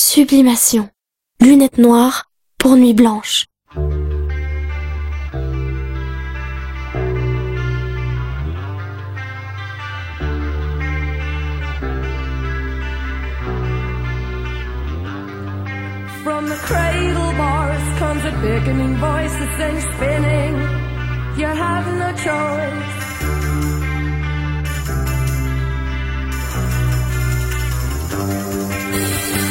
Sublimation. Lunettes noires pour nuit blanche. From the cradle bars comes a beckoning voice that sends spinning. You have no choice. You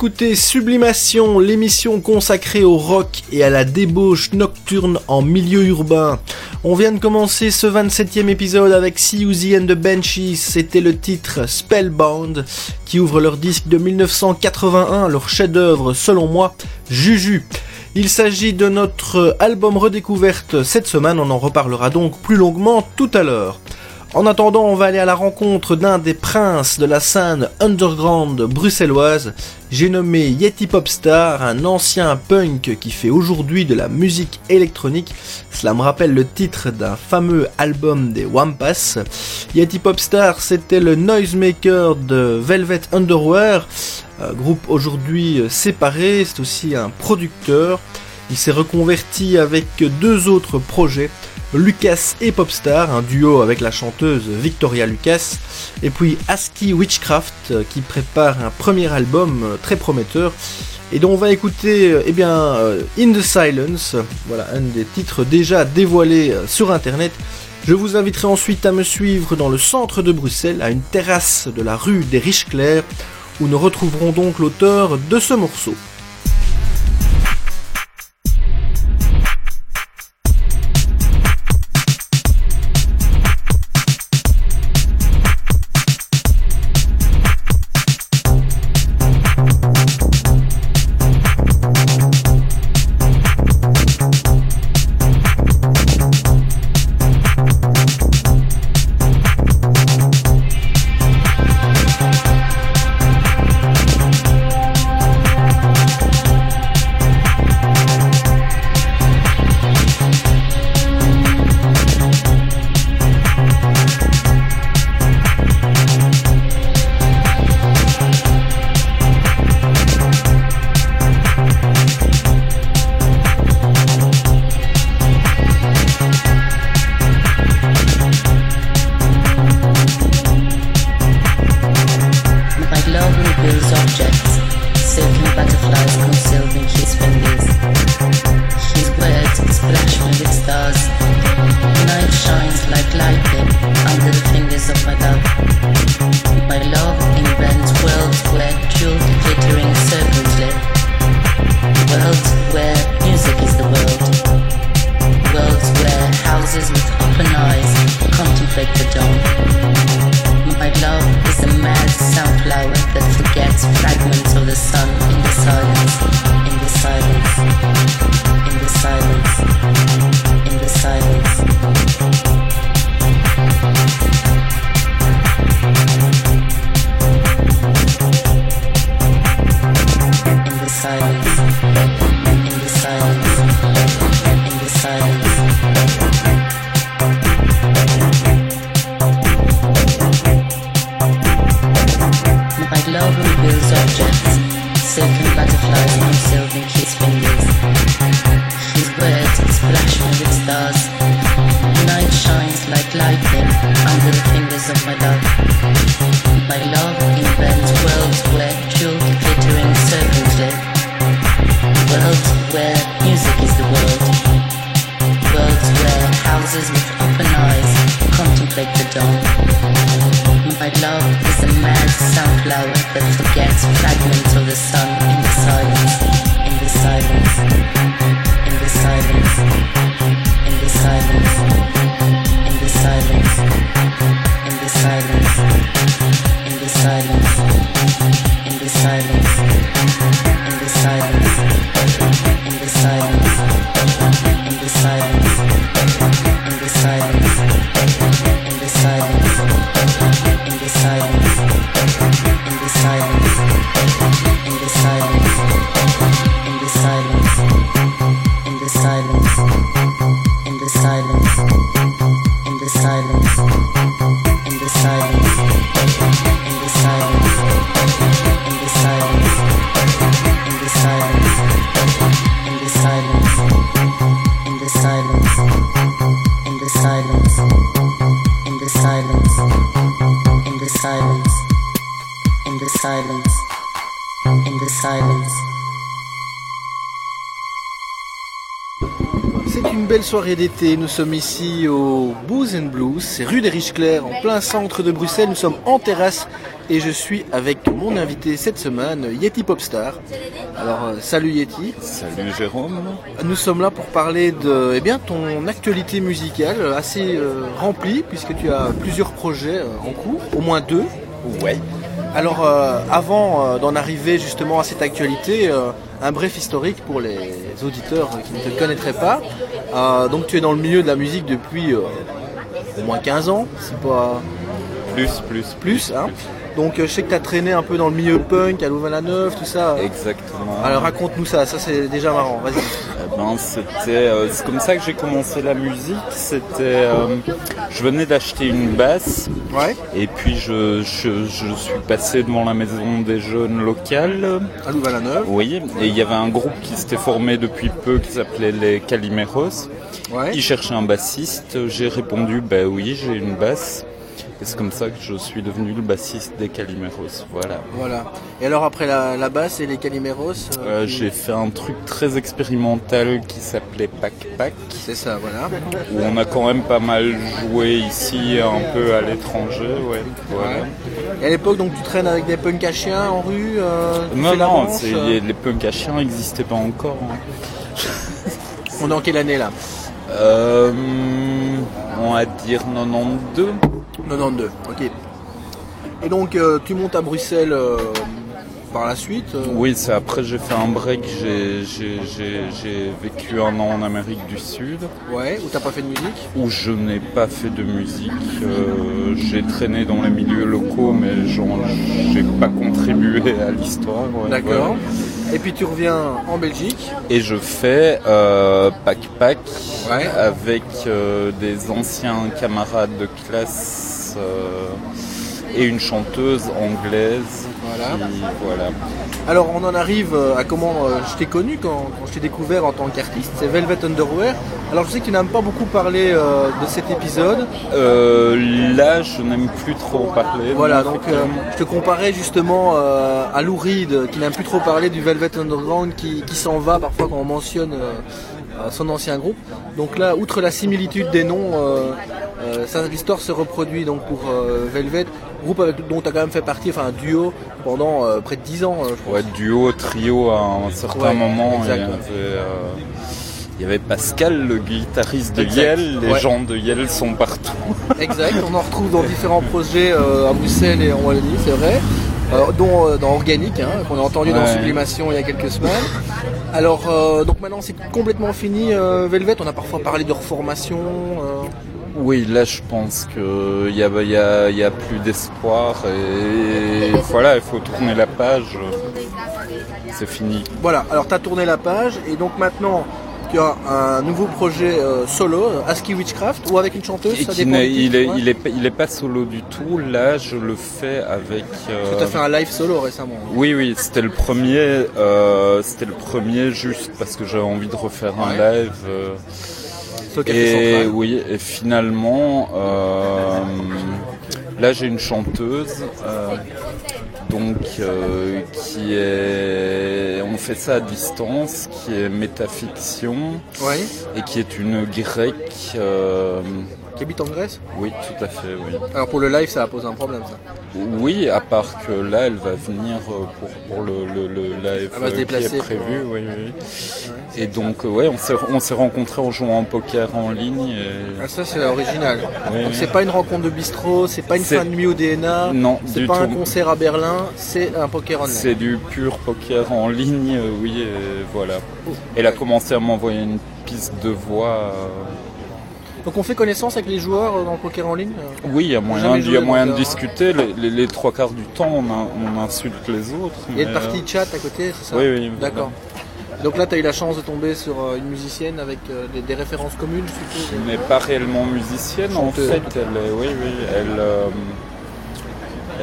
écoutez Sublimation, l'émission consacrée au rock et à la débauche nocturne en milieu urbain. On vient de commencer ce 27e épisode avec See and the c'était le titre Spellbound qui ouvre leur disque de 1981, leur chef-d'œuvre selon moi, Juju. Il s'agit de notre album redécouverte cette semaine, on en reparlera donc plus longuement tout à l'heure. En attendant, on va aller à la rencontre d'un des princes de la scène underground bruxelloise. J'ai nommé Yeti Popstar, un ancien punk qui fait aujourd'hui de la musique électronique. Cela me rappelle le titre d'un fameux album des Wampas. Yeti Popstar, c'était le noisemaker de Velvet Underwear, euh, groupe aujourd'hui euh, séparé. C'est aussi un producteur. Il s'est reconverti avec deux autres projets. Lucas et Popstar, un duo avec la chanteuse Victoria Lucas, et puis ASCII Witchcraft euh, qui prépare un premier album euh, très prometteur et dont on va écouter euh, eh bien In the Silence, voilà un des titres déjà dévoilés sur internet. Je vous inviterai ensuite à me suivre dans le centre de Bruxelles, à une terrasse de la rue des Riches où nous retrouverons donc l'auteur de ce morceau. Soirée d'été. Nous sommes ici au Booze and Blues, c'est rue des Riches-Clairs, en plein centre de Bruxelles. Nous sommes en terrasse et je suis avec mon invité cette semaine, Yeti Popstar. Alors, euh, salut Yeti. Salut Jérôme. Nous sommes là pour parler de eh bien, ton actualité musicale assez euh, remplie puisque tu as plusieurs projets euh, en cours, au moins deux. Ouais. Alors, euh, avant euh, d'en arriver justement à cette actualité, euh, un bref historique pour les auditeurs qui ne te connaîtraient pas. Euh, donc, tu es dans le milieu de la musique depuis euh, au moins 15 ans, si pas Plus, plus, plus. Hein. Donc, euh, je sais que tu as traîné un peu dans le milieu punk, à Louvain-la-Neuve, tout ça. Exactement. Alors, raconte-nous ça, ça c'est déjà marrant, vas-y. Eh ben, c'était, euh, c'est comme ça que j'ai commencé la musique. C'était, euh, je venais d'acheter une basse Ouais, et puis je, je, je suis passé devant la maison des jeunes locales. à Louvain-la-Neuve. Oui, et il y avait un groupe qui s'était formé depuis peu qui s'appelait les Calimeros. Ouais. Ils cherchaient un bassiste. J'ai répondu, bah oui, j'ai une basse. Et c'est comme ça que je suis devenu le bassiste des Calimeros. Voilà. Voilà. Et alors, après la, la basse et les Calimeros euh, Euh, j'ai fait un truc très expérimental qui s'appelait Pac Pac, C'est ça, voilà. où on a quand même pas mal joué ici, un peu à l'étranger, ouais. Voilà. Et à l'époque, donc, tu traînes avec des punks à chiens en rue euh, Non, non, les, les punks à chiens n'existaient pas encore. hein. On est en quelle année là? Euh, on va dire 92. 92, ok. Et donc, euh, tu montes à Bruxelles euh, par la suite euh, Oui, c'est après j'ai fait un break, j'ai- vécu un an en Amérique du Sud, Ouais, ou t'as pas fait de musique? Où je n'ai pas fait de musique. J'ai traîné dans les milieux locaux, mais j'ai pas contribué à l'histoire. ouais, D'accord. Et puis tu reviens en Belgique. Et je fais euh, Pac Pac Ouais. avec euh, des anciens camarades de classe euh, et une chanteuse anglaise. Voilà. qui- voilà. Alors on en arrive euh, à comment euh, je t'ai connu quand, quand je t'ai découvert en tant qu'artiste, c'est Velvet Underwear. Alors je sais que tu n'aimes pas beaucoup parler euh, de cet épisode. Euh, là, je n'aime plus trop parler. Voilà, donc euh, je te comparais justement à Lou Reed qui n'aime plus trop parler du Velvet Underground qui, qui s'en va parfois quand on mentionne son ancien groupe. Donc là, outre la similitude des noms, euh, euh, l'histoire se reproduit donc pour euh, Velvet, groupe avec, dont tu as quand même fait partie, enfin un duo pendant euh, près de 10 ans, euh, je pense. Ouais, duo, trio à un certain Ouais, moment. exact, il, y avait, il y avait Pascal, le guitariste de Exact, Yel. Les ouais. gens de Yel sont partout. Exact, on en retrouve dans différents projets euh, à Bruxelles et en Wallonie, c'est vrai. Euh, dont euh, dans Organique, hein, qu'on a entendu dans. Sublimation il y a quelques semaines. Alors, euh, donc maintenant c'est complètement fini, Velvet. On a parfois parlé de reformation. Oui, là, je pense qu'il y a, il y, a, il y a plus d'espoir. Et voilà, il faut tourner la page. C'est fini. Voilà, alors tu as tourné la page et donc maintenant tu as un nouveau projet euh, solo, euh, ASCII Witchcraft, ou avec une chanteuse, ça dépend. il, est, ouais. il, est, pas- il est pas solo du tout. Là, je le fais avec. euh, Tu as fait un live solo récemment. Oui, oui, c'était le premier. euh, c'était le premier juste parce que j'avais envie de refaire un Ouais. live. Café et Central. oui, et finalement, euh, là j'ai une chanteuse, euh, donc euh, qui est, on fait ça à distance, qui est métafiction et qui est une grecque qui habite en Grèce. Oui, tout à fait, oui. Alors pour le live, ça va poser un problème, ça. Oui, à part que là, elle va venir euh, pour, pour le, le, le live Elle va se euh, déplacer qui est pour- prévu. Oui, oui. Et donc, euh, ouais, on s'est, on s'est rencontrés en jouant au poker en ligne. et- Ah, ça, c'est original. Oui, Donc oui. c'est pas une rencontre de bistrot, c'est pas une fin de nuit au DNA, Non, c'est pas un concert à Berlin, c'est un poker online. C'est du pur poker en ligne, oui, et voilà. Elle a commencé à m'envoyer une piste de voix. euh, Donc on fait connaissance avec les joueurs euh, dans le poker en ligne euh Oui, il y a moyen, il y a moyen de euh, discuter. Les, les- les trois quarts du temps, on, in- on insulte les autres. Il y a mais, une partie de chat à côté, c'est ça Oui, oui. D'accord. Donc là, tu as eu la chance de tomber sur euh, une musicienne avec euh, des, des références communes, je suppose. Elle n'est pas réellement musicienne, en fait. Elle est, oui, oui, elle, euh,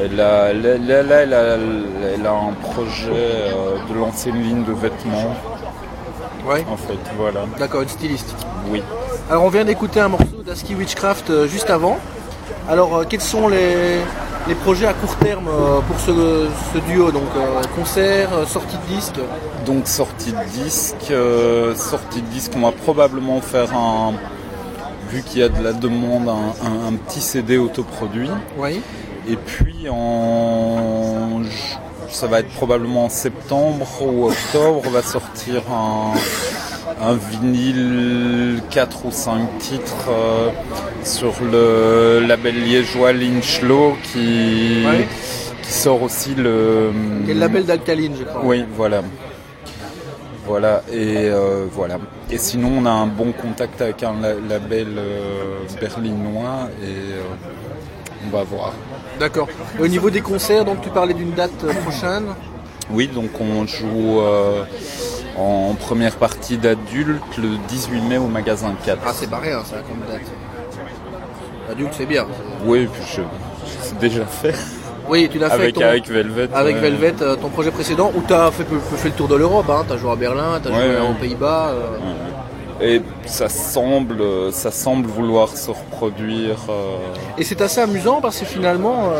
elle a, elle, a, elle a- elle a un projet euh, de lancer une ligne de vêtements, Ouais. en fait, voilà. D'accord, une styliste. Oui. Alors on vient d'écouter un morceau d'Aski Witchcraft euh, juste avant. Alors euh, quels sont les, les projets à court terme euh, pour ce, ce duo? Donc concert, sortie de disque? Donc sortie de disque, euh, sortie de disque, on va probablement faire un, vu qu'il y a de la demande, un, un- un petit CD autoproduit. Oui. Et puis en, ça va être probablement en septembre ou octobre, on va sortir un, un vinyle 4 ou 5 titres euh, sur le label liégeois Lynchlow qui, Ouais. qui sort aussi le. Quel label d'Alcaline, je crois. Oui, voilà. Voilà, et euh, voilà. Et sinon, on a un bon contact avec un la- label euh, berlinois et on va voir. D'accord. Et au niveau des concerts, donc tu parlais d'une date prochaine? Oui, donc on joue en première partie d'adulte le 18 mai au magasin 4. Ah, c'est pas rien, ça, comme date. Adulte, c'est bien. Oui, puis je, c'est déjà fait Oui, tu l'as fait avec, ton- avec Velvet. avec ouais. Velvet, euh, ton projet précédent, où tu as fait, le tour de l'Europe. Hein. Tu as joué à Berlin, tu as Ouais, joué ouais. aux Pays-Bas. euh, Et ça semble, ça semble vouloir se reproduire. euh, Et c'est assez amusant parce que finalement,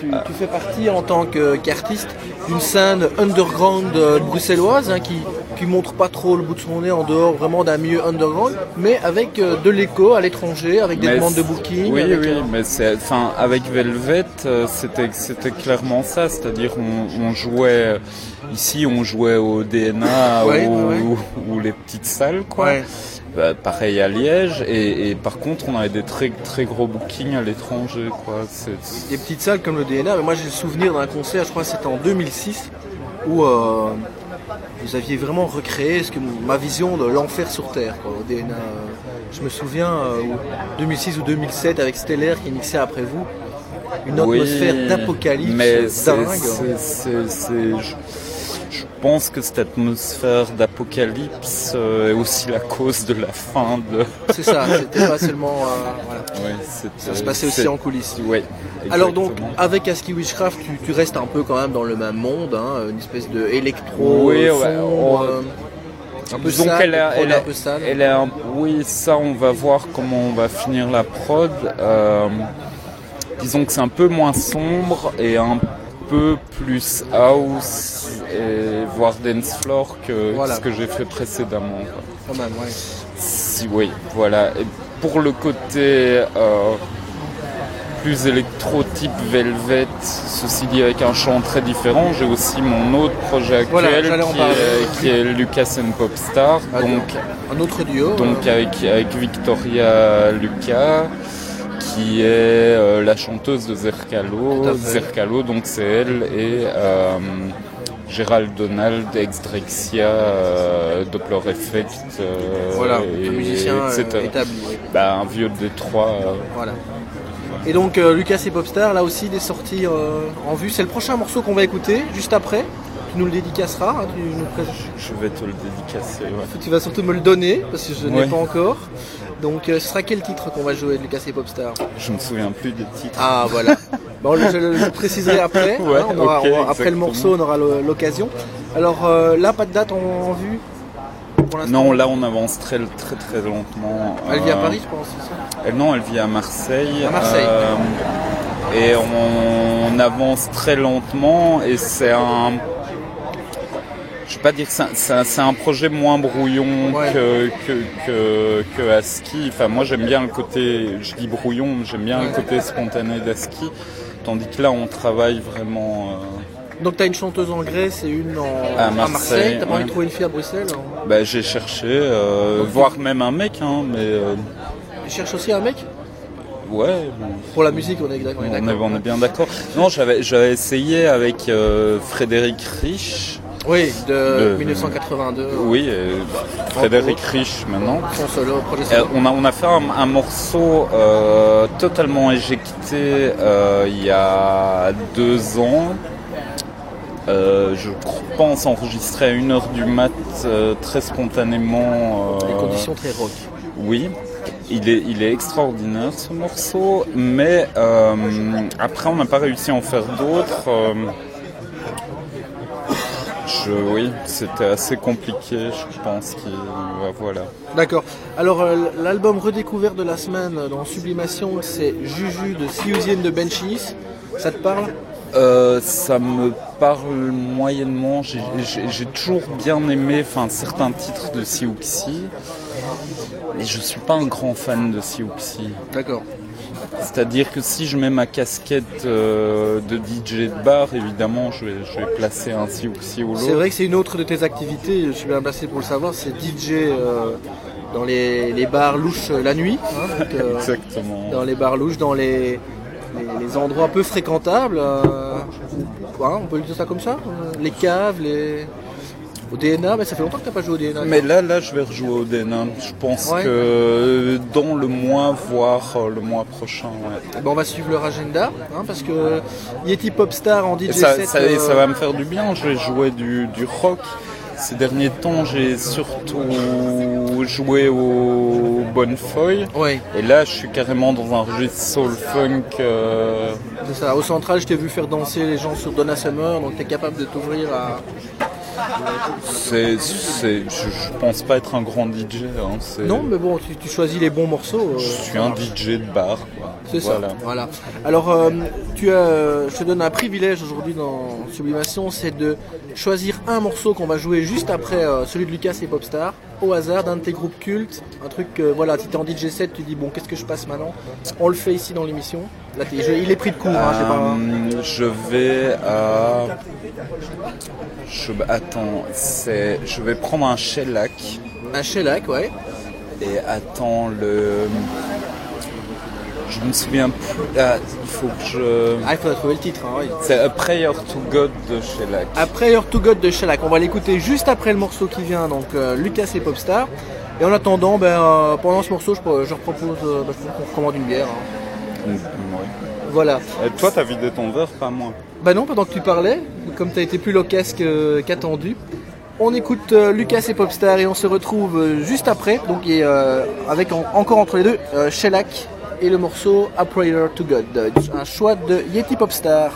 tu, tu fais partie en tant qu'artiste d'une scène underground euh, bruxelloise hein, qui qui montre pas trop le bout de son nez en dehors vraiment d'un milieu underground, mais avec euh, de l'écho à l'étranger, avec des Mais demandes de booking. Oui, avec, oui, euh, mais c'est, enfin, avec Velvet, euh, c'était, c'était clairement ça. C'est-à-dire, on, on jouait ici, on jouait au DNA Ouais, ou, ouais, ouais. ou- ou les petites salles, quoi. Ouais. Bah, pareil à Liège. Et, et par contre, on avait des très très gros bookings à l'étranger, quoi. Des petites salles comme le DNA. Mais moi, j'ai le souvenir d'un concert, je crois que c'était en 2006, où euh, vous aviez vraiment recréé ce que ma vision de l'enfer sur Terre, quoi, au DNA. Je me souviens, euh, où- 2006 ou 2007, avec Stellaire qui mixait après vous, une Oui, atmosphère d'apocalypse dingue. c'est- je, pense que cette atmosphère d'apocalypse euh, est aussi la cause de la fin de. C'est ça, c'était pas seulement. euh, voilà. Ouais, c'était- Ça se passait aussi en coulisses. Ouais. Alors donc, avec Aski Witchcraft, tu, tu restes un peu quand même dans le même monde, hein, une espèce de électro, Oui, ouais, on- euh, un peu qu'elle est- prod elle un est- peu sale. Elle un- oui, ça, on va voir comment on va finir la prod. Euh, disons que c'est un peu moins sombre et un peu plus house et voire dance floor que Voilà. ce que j'ai fait précédemment. quoi. Quand même, ouais. Si, oui, voilà. Et pour le côté euh, plus électro type Velvet, ceci dit avec un chant très différent, j'ai aussi mon autre projet actuel qui, est, qui est Lucas and Popstar. Ah, donc, Un autre duo. donc euh, avec, avec Victoria Lucas qui est euh, la chanteuse de Zercalo. Zercalo, donc c'est elle et euh, Gérald Donald, ex Drexia, euh, Doppler Effect, euh, voilà, et- musicien etc. établi. Bah, un vieux de Détroit. euh, Voilà. Et donc Lucas et Popstar, là aussi des sorties en vue. C'est le prochain morceau qu'on va écouter juste après. Tu nous le dédicaceras. hein, tu, nous présentes- je vais te le dédicacer. ouais. tu vas surtout me le donner parce que je n'ai Ouais. pas encore. Donc euh, ce sera quel titre qu'on va jouer de Lucas et Popstar Je me souviens plus des titres. Ah voilà. Bon, je le je préciserai après. Ouais, hein, on aura- ok, on aura- après le morceau, on aura l'occasion. Alors euh, là, pas de date en, en vue pour. Non, là on avance très très très lentement. Elle vit à Euh, Paris, je pense. Elle, non, elle vit à Marseille. À Marseille. Euh, et on, avance très lentement et c'est un... Vais pas dire que c'est un- projet moins brouillon Ouais. que, que, que, que ASCII. Enfin, moi, j'aime bien le côté, je dis brouillon, j'aime bien le côté spontané d'ASCII. Tandis que là, on travaille vraiment. euh, Donc t'as une chanteuse en Grèce et une en... À Marseille, T'as pas envie de trouver une fille à Bruxelles hein? Bah, j'ai cherché, euh, voire même un mec, hein, mais euh, Tu cherches aussi un mec? Ouais, Pour la musique, on est, on est on, est, d'accord. on est bien d'accord. Non, j'avais j'avais essayé avec euh, Frédéric Rich. Oui, de Le- 1982. Oui, euh, Frédéric Rich maintenant. Son solo, projet Euh, solo. on, a, on a fait un, un morceau euh, totalement éjecté il y a deux ans. Euh, je pense enregistré à 1h du mat euh, très spontanément. euh, Les conditions très rock. Oui, il est, il est extraordinaire ce morceau, mais après on n'a pas réussi à en faire d'autres. Je, oui, c'était assez compliqué, je pense. qu'il- voilà. D'accord. Alors euh, l'album redécouvert de la semaine dans Sublimation, c'est Juju de Siouzienne de Benchies. Ça te parle? Euh, ça me parle moyennement. J'ai- toujours bien aimé certains titres de Siouxsie, mais je suis pas un grand fan de Siouxsie. D'accord. C'est-à-dire que si je mets ma casquette euh, de DJ de bar, évidemment, je vais, je vais placer un Siouxsie ou C'est l'autre. vrai que c'est une autre de tes activités, je suis bien placé pour le savoir, c'est DJ euh, dans les, les bars louches euh, la nuit. hein, donc, euh, Exactement. dans les bars louches, dans les, les, les endroits peu fréquentables. hein, on peut le dire ça comme ça Les caves, les. Au DNA, mais ça fait longtemps que t'as pas joué au DNA. Mais là, là, je vais rejouer au DNA. Je pense Ouais. que dans le mois, voire euh, le mois prochain. ouais. Ben, on va suivre leur agenda, hein, parce que Yeti Popstar en DJ ça, ça, euh, ça va me faire du bien. Je vais jouer du, du rock. Ces derniers temps, j'ai surtout joué au Bonnefoy. Ouais, Et là, je suis carrément dans un registre soul funk. euh, c'est ça. Au central, je t'ai vu faire danser les gens sur Donna Summer, donc t'es capable de t'ouvrir à. C'est, c'est, je, pense pas être un grand DJ. hein, c'est- Non, mais bon, tu, tu choisis les bons morceaux. euh, Je suis un DJ de bar. Quoi. C'est Voilà. ça. Voilà. Alors, euh, tu as, je te donne un privilège aujourd'hui dans Sublimation, c'est de choisir un morceau qu'on va jouer juste après euh, celui de Lucas et Popstar, au hasard d'un de tes groupes cultes. Un truc, que, voilà, si t'es en DJ set, tu dis bon, qu'est-ce que je passe maintenant? On le fait ici dans l'émission. Là, t'es- je- il est pris de court. hein, j'ai pas- Euh, je vais à. Je, attends, c'est. Je vais prendre un shellac Un shellac, ouais. et attends le. Je me souviens plus. Ah, il faut que je. Ah, il faudrait trouver le titre. hein, oui. C'est A Prayer to God de shellac. Après Your to God de Shellac, on va l'écouter juste après le morceau qui vient, donc euh, Lucas et Popstar. Et en attendant, ben, euh, pendant ce morceau, je, je propose euh, ben, qu'on recommande une bière. hein. Mm, ouais. Voilà. Et toi, t'as vidé ton verre, pas moi. Bah non, pendant que tu parlais, comme tu as été plus loquace qu'attendu, on écoute euh, Lucas et Popstar et on se retrouve euh, juste après, donc et, euh, avec en- encore entre les deux Shellac et le morceau A Prayer to God, un choix de Yeti Popstar.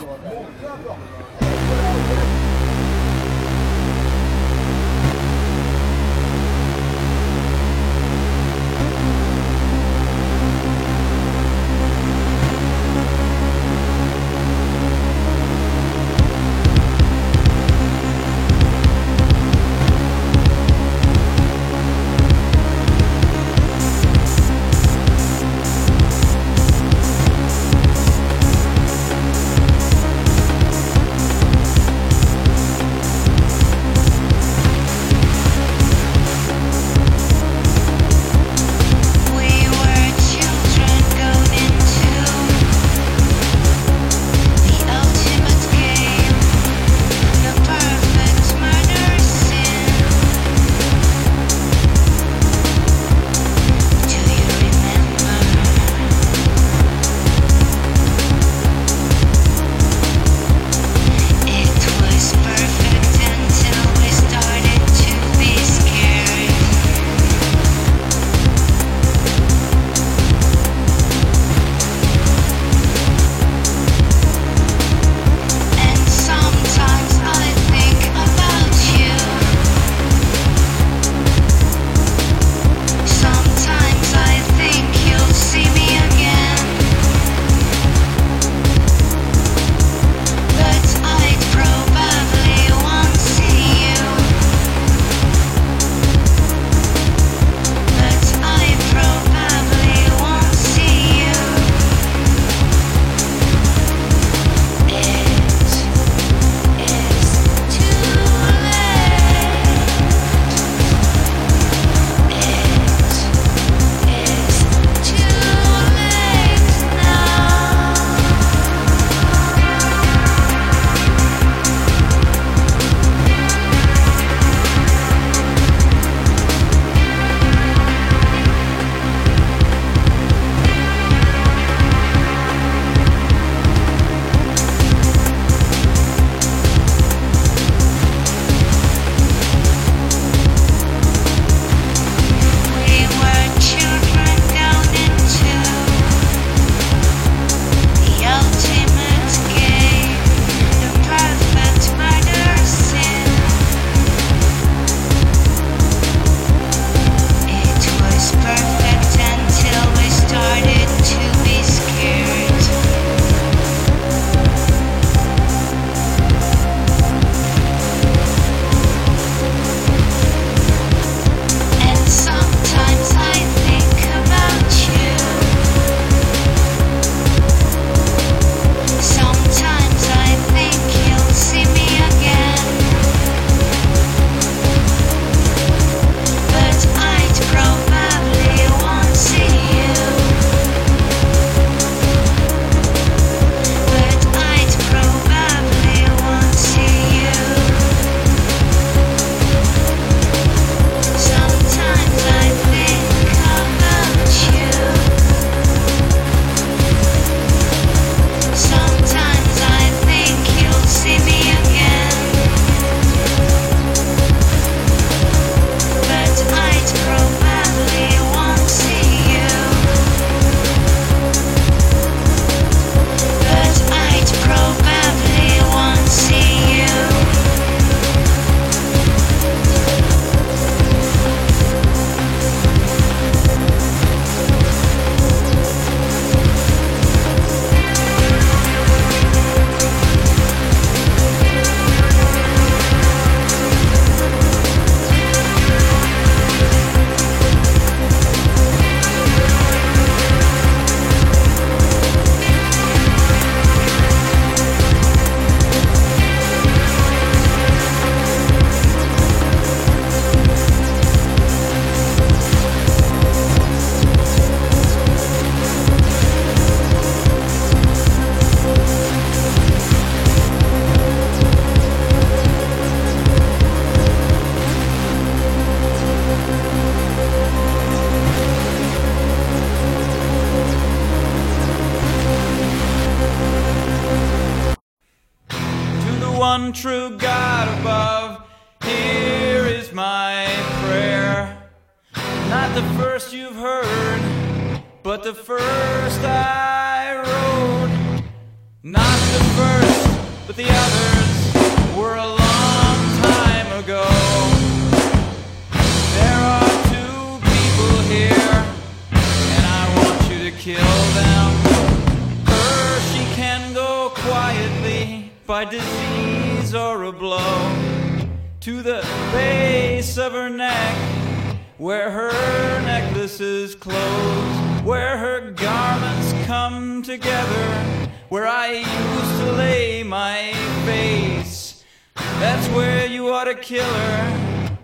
Where her garments come together, where I used to lay my face. That's where you ought to kill her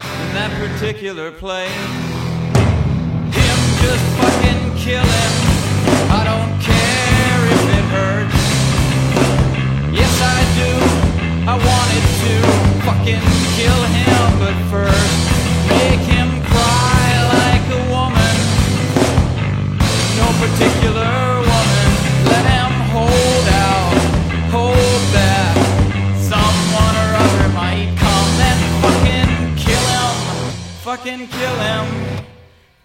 in that particular place. Him, just fucking kill him. I don't care if it hurts. Yes, I do. I wanted to fucking kill him, but first make him fucking kill him. Fucking kill him.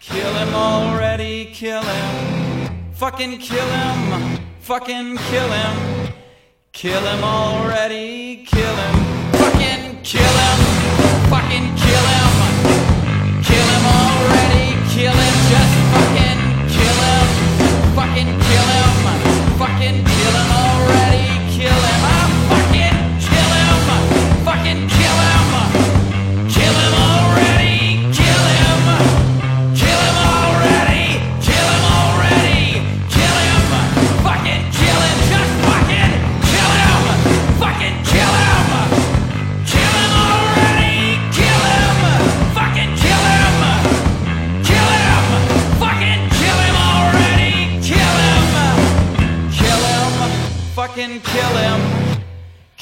Kill him already, kill him. Fucking kill him. Fucking kill him. Kill him already, kill him. Fucking kill him. Fucking kill him. Kill him already, kill him.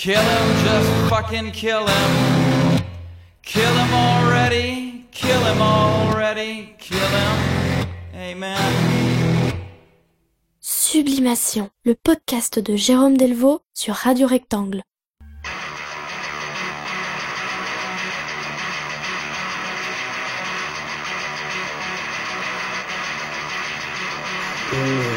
Kill him, just fucking kill him. Kill him already, kill him already, kill him. Amen. Sublimation, le podcast de Jérôme Delvaux sur Radio Rectangle. Monitor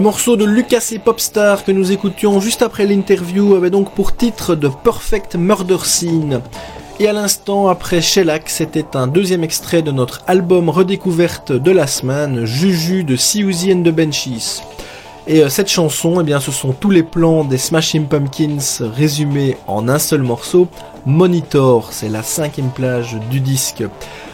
Le morceau de Lucas et Popstar que nous écoutions juste après l'interview avait donc pour titre The Perfect Murder Scene. Et à l'instant, après Shellac, c'était un deuxième extrait de notre album redécouverte de la semaine, Juju de Siouxsie and the Benchies. Et euh, cette chanson, eh bien, ce sont tous les plans des Smashing Pumpkins résumés en un seul morceau. Monitor, c'est la cinquième plage du disque.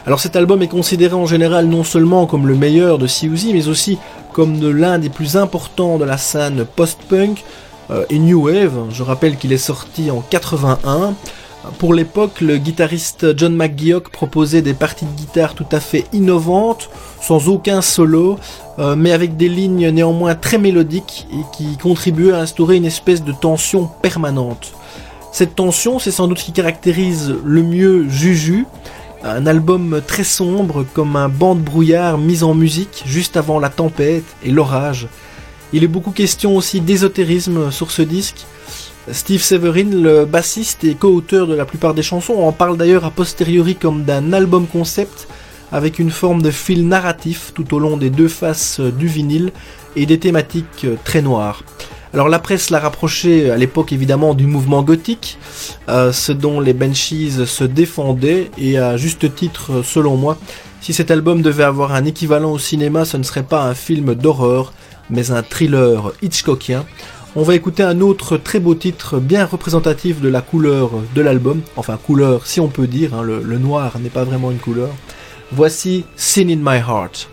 Alors cet album est considéré en général non seulement comme le meilleur de Siouxsie, mais aussi comme l'un des plus importants de la scène post-punk euh, et new wave. Je rappelle qu'il est sorti en 81. Pour l'époque, le guitariste John McGeoch proposait des parties de guitare tout à fait innovantes, sans aucun solo, euh, mais avec des lignes néanmoins très mélodiques et qui contribuaient à instaurer une espèce de tension permanente. Cette tension, c'est sans doute ce qui caractérise le mieux Juju, un album très sombre comme un banc de brouillard mis en musique juste avant la tempête et l'orage. Il est beaucoup question aussi d'ésotérisme sur ce disque. Steve Severin, le bassiste et co-auteur de la plupart des chansons, en parle d'ailleurs a posteriori comme d'un album concept avec une forme de fil narratif tout au long des deux faces du vinyle et des thématiques très noires. Alors la presse l'a rapproché à l'époque évidemment du mouvement gothique, euh, ce dont les Banshees se défendaient, et à juste titre selon moi, si cet album devait avoir un équivalent au cinéma, ce ne serait pas un film d'horreur, mais un thriller Hitchcockien. On va écouter un autre très beau titre bien représentatif de la couleur de l'album, enfin couleur si on peut dire, hein, le, le noir n'est pas vraiment une couleur. Voici Sin in My Heart.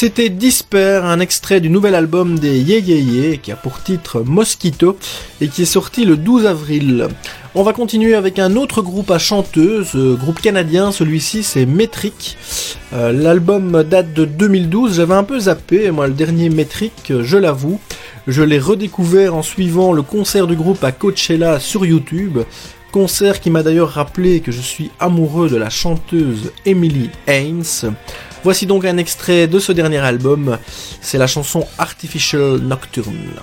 C'était Disper, un extrait du nouvel album des Ye Ye Ye qui a pour titre Mosquito et qui est sorti le 12 avril. On va continuer avec un autre groupe à chanteuses, euh, groupe canadien, celui-ci c'est Metric. Euh, l'album date de 2012, j'avais un peu zappé, moi le dernier Metric, euh, je l'avoue. Je l'ai redécouvert en suivant le concert du groupe à Coachella sur YouTube, concert qui m'a d'ailleurs rappelé que je suis amoureux de la chanteuse Emily Haynes. Voici donc un extrait de ce dernier album, c'est la chanson Artificial Nocturne.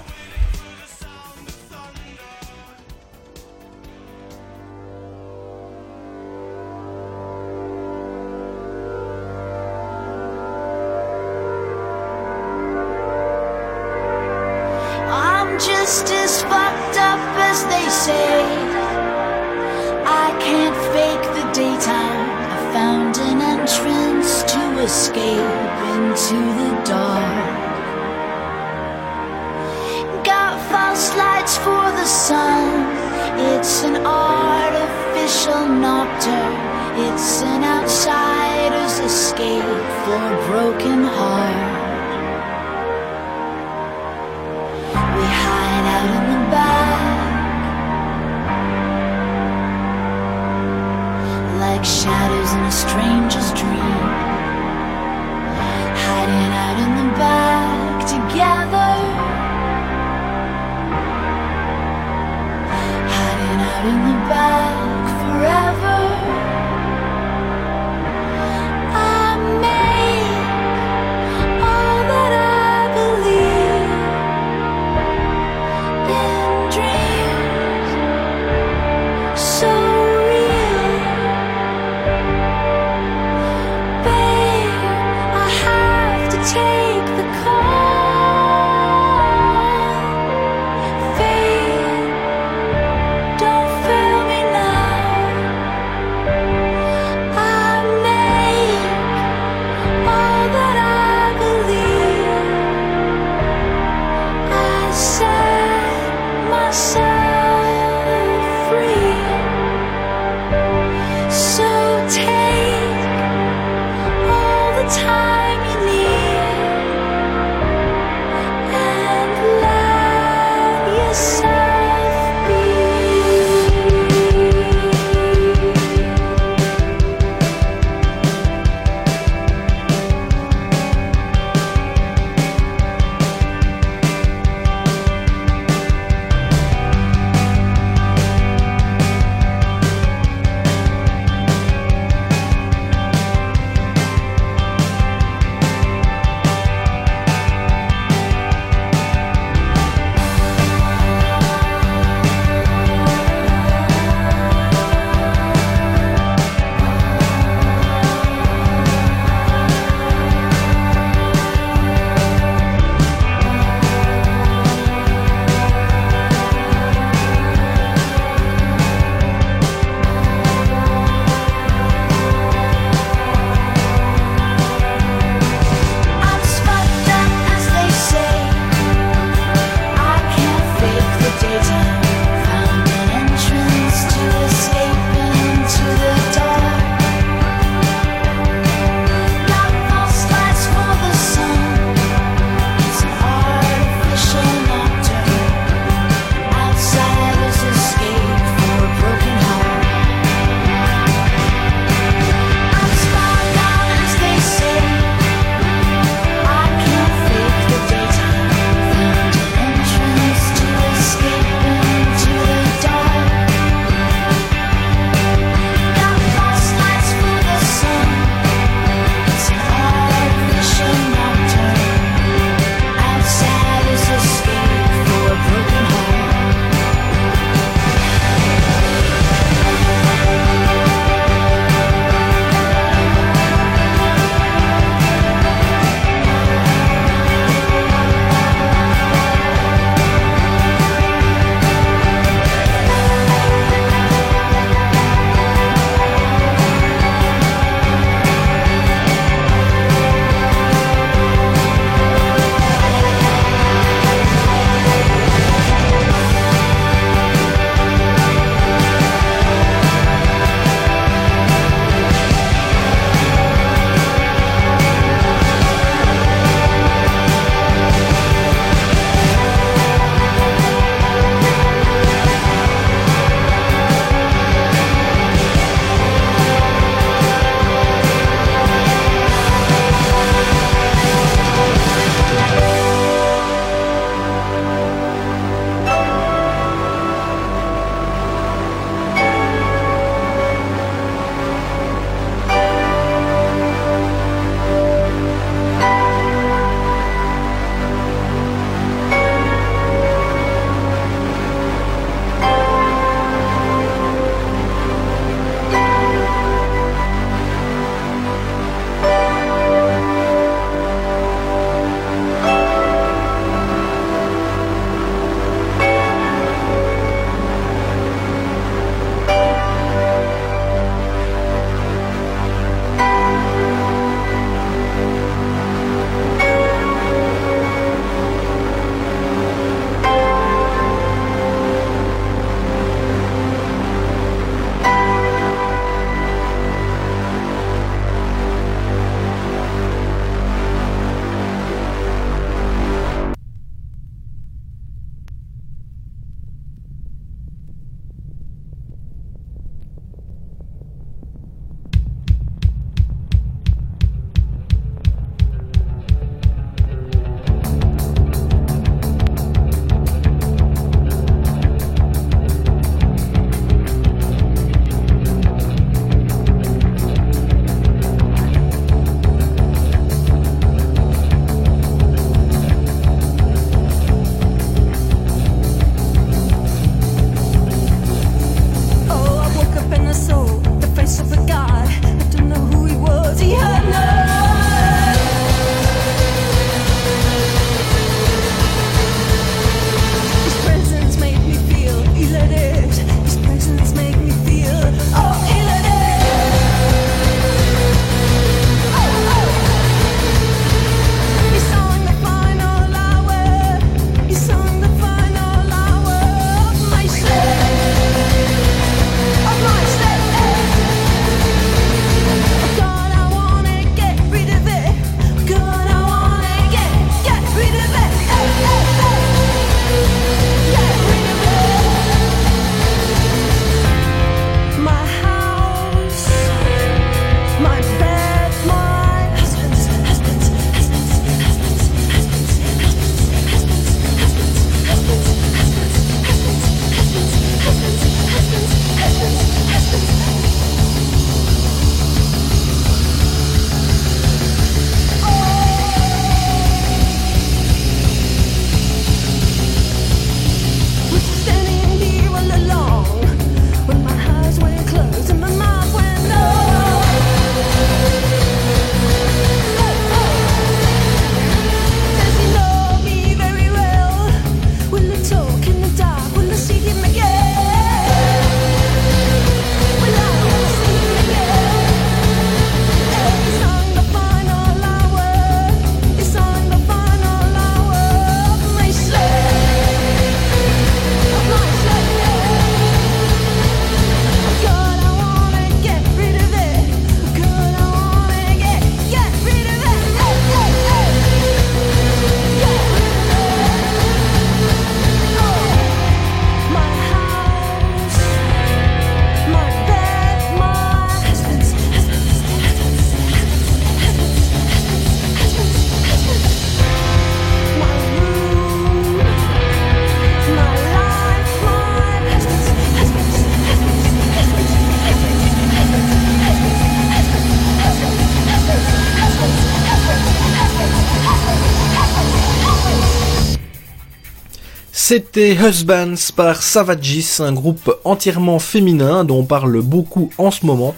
C'était Husbands par Savagis, un groupe entièrement féminin dont on parle beaucoup en ce moment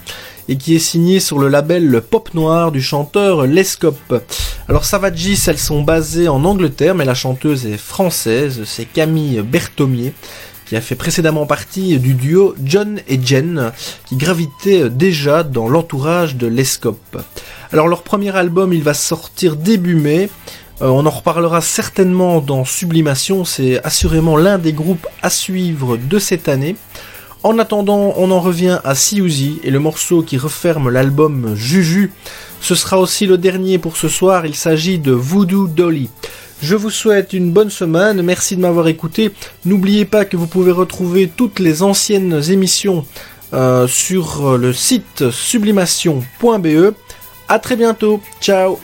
et qui est signé sur le label Pop Noir du chanteur Lescop. Alors Savagis, elles sont basées en Angleterre mais la chanteuse est française, c'est Camille Berthomier qui a fait précédemment partie du duo John et Jen qui gravitait déjà dans l'entourage de Lescop. Alors leur premier album il va sortir début mai euh, on en reparlera certainement dans Sublimation, c'est assurément l'un des groupes à suivre de cette année. En attendant, on en revient à Siouzi et le morceau qui referme l'album Juju. Ce sera aussi le dernier pour ce soir, il s'agit de Voodoo Dolly. Je vous souhaite une bonne semaine, merci de m'avoir écouté. N'oubliez pas que vous pouvez retrouver toutes les anciennes émissions euh, sur le site sublimation.be. À très bientôt, ciao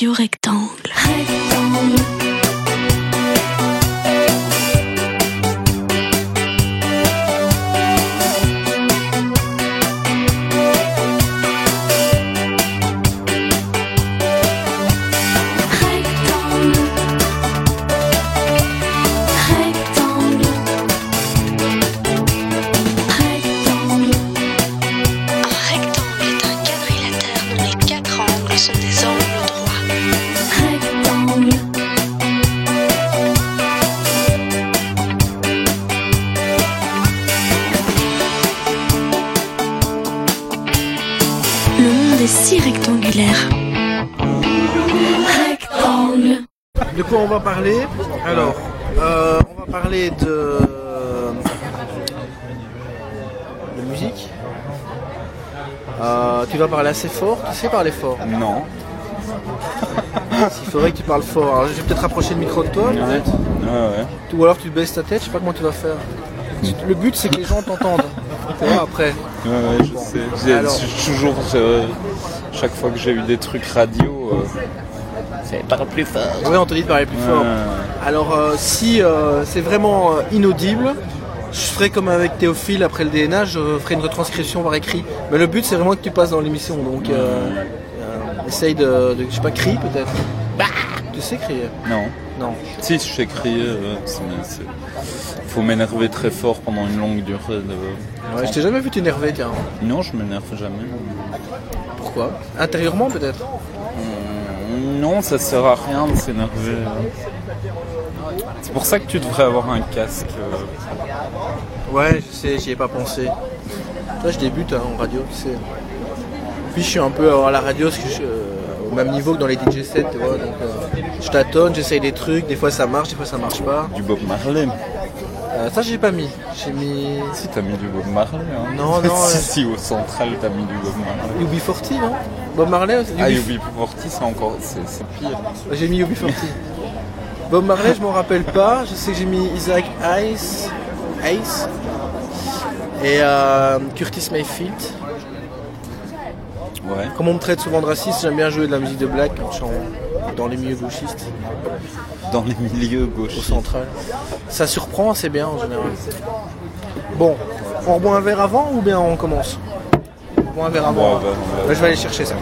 Radio. De quoi on va parler Alors, euh, on va parler de, de musique. Euh, tu vas parler assez fort. Tu sais parler fort Non. Il faudrait que tu parles fort. Alors, je vais peut-être rapprocher le micro de toi, peut-être. Ouais, ouais. Ou alors tu baisses ta tête. Je sais pas comment tu vas faire. Le but, c'est que les gens t'entendent. Tu vois, après. Ouais, ouais, je sais. Alors. toujours, euh, chaque fois que j'ai eu des trucs radio, euh, c'est parle plus fort. Ouais, on te dit de parler plus fort. Alors, euh, si euh, c'est vraiment euh, inaudible, je ferai comme avec Théophile après le DNA, je ferai une retranscription par écrit. Mais le but, c'est vraiment que tu passes dans l'émission. Donc, essaye de, de- Je sais pas, crie peut-être. Bah Tu sais crier? Non. Non. Si, je sais crier, euh, faut m'énerver très fort pendant une longue durée. De... Ouais, je t'ai jamais vu t'énerver, tiens. Non, je m'énerve jamais. Pourquoi? Intérieurement, peut-être? Non, ça sert à rien de s'énerver. C'est pour ça que tu devrais avoir un casque. euh. Ouais, je sais, j'y ai pas pensé. Toi, je débute hein, en radio, tu sais. Puis, je suis un peu à la radio parce que je suis, euh, au même niveau que dans les DJ sets, tu vois. Donc, euh, je tâtonne, j'essaye des trucs. Des fois, ça marche, des fois, ça marche pas. Du Bob Marley. Euh, ça, j'ai pas mis. J'ai mis Si, t'as mis du Bob Marley. Hein. Non, non, si, euh. si, au central, t'as mis du Bob Marley. UB40, non? Bob Marley aussi Ah, UB40. UB40, c'est encore. C'est pire. J'ai mis UB40. Bob Marley, je m'en rappelle pas. Je sais que j'ai mis Isaac Ice. Ace. Et euh, Curtis Mayfield. Ouais. Comme on me traite souvent de raciste, j'aime bien jouer de la musique de black quand je suis dans les milieux gauchistes, Dans les milieux au gauche. central. Ça surprend, c'est bien en général. Bon, on reboit un verre avant ou bien on commence? On reboit un verre avant Bon, bah, Ouais, Je vais aller chercher ça.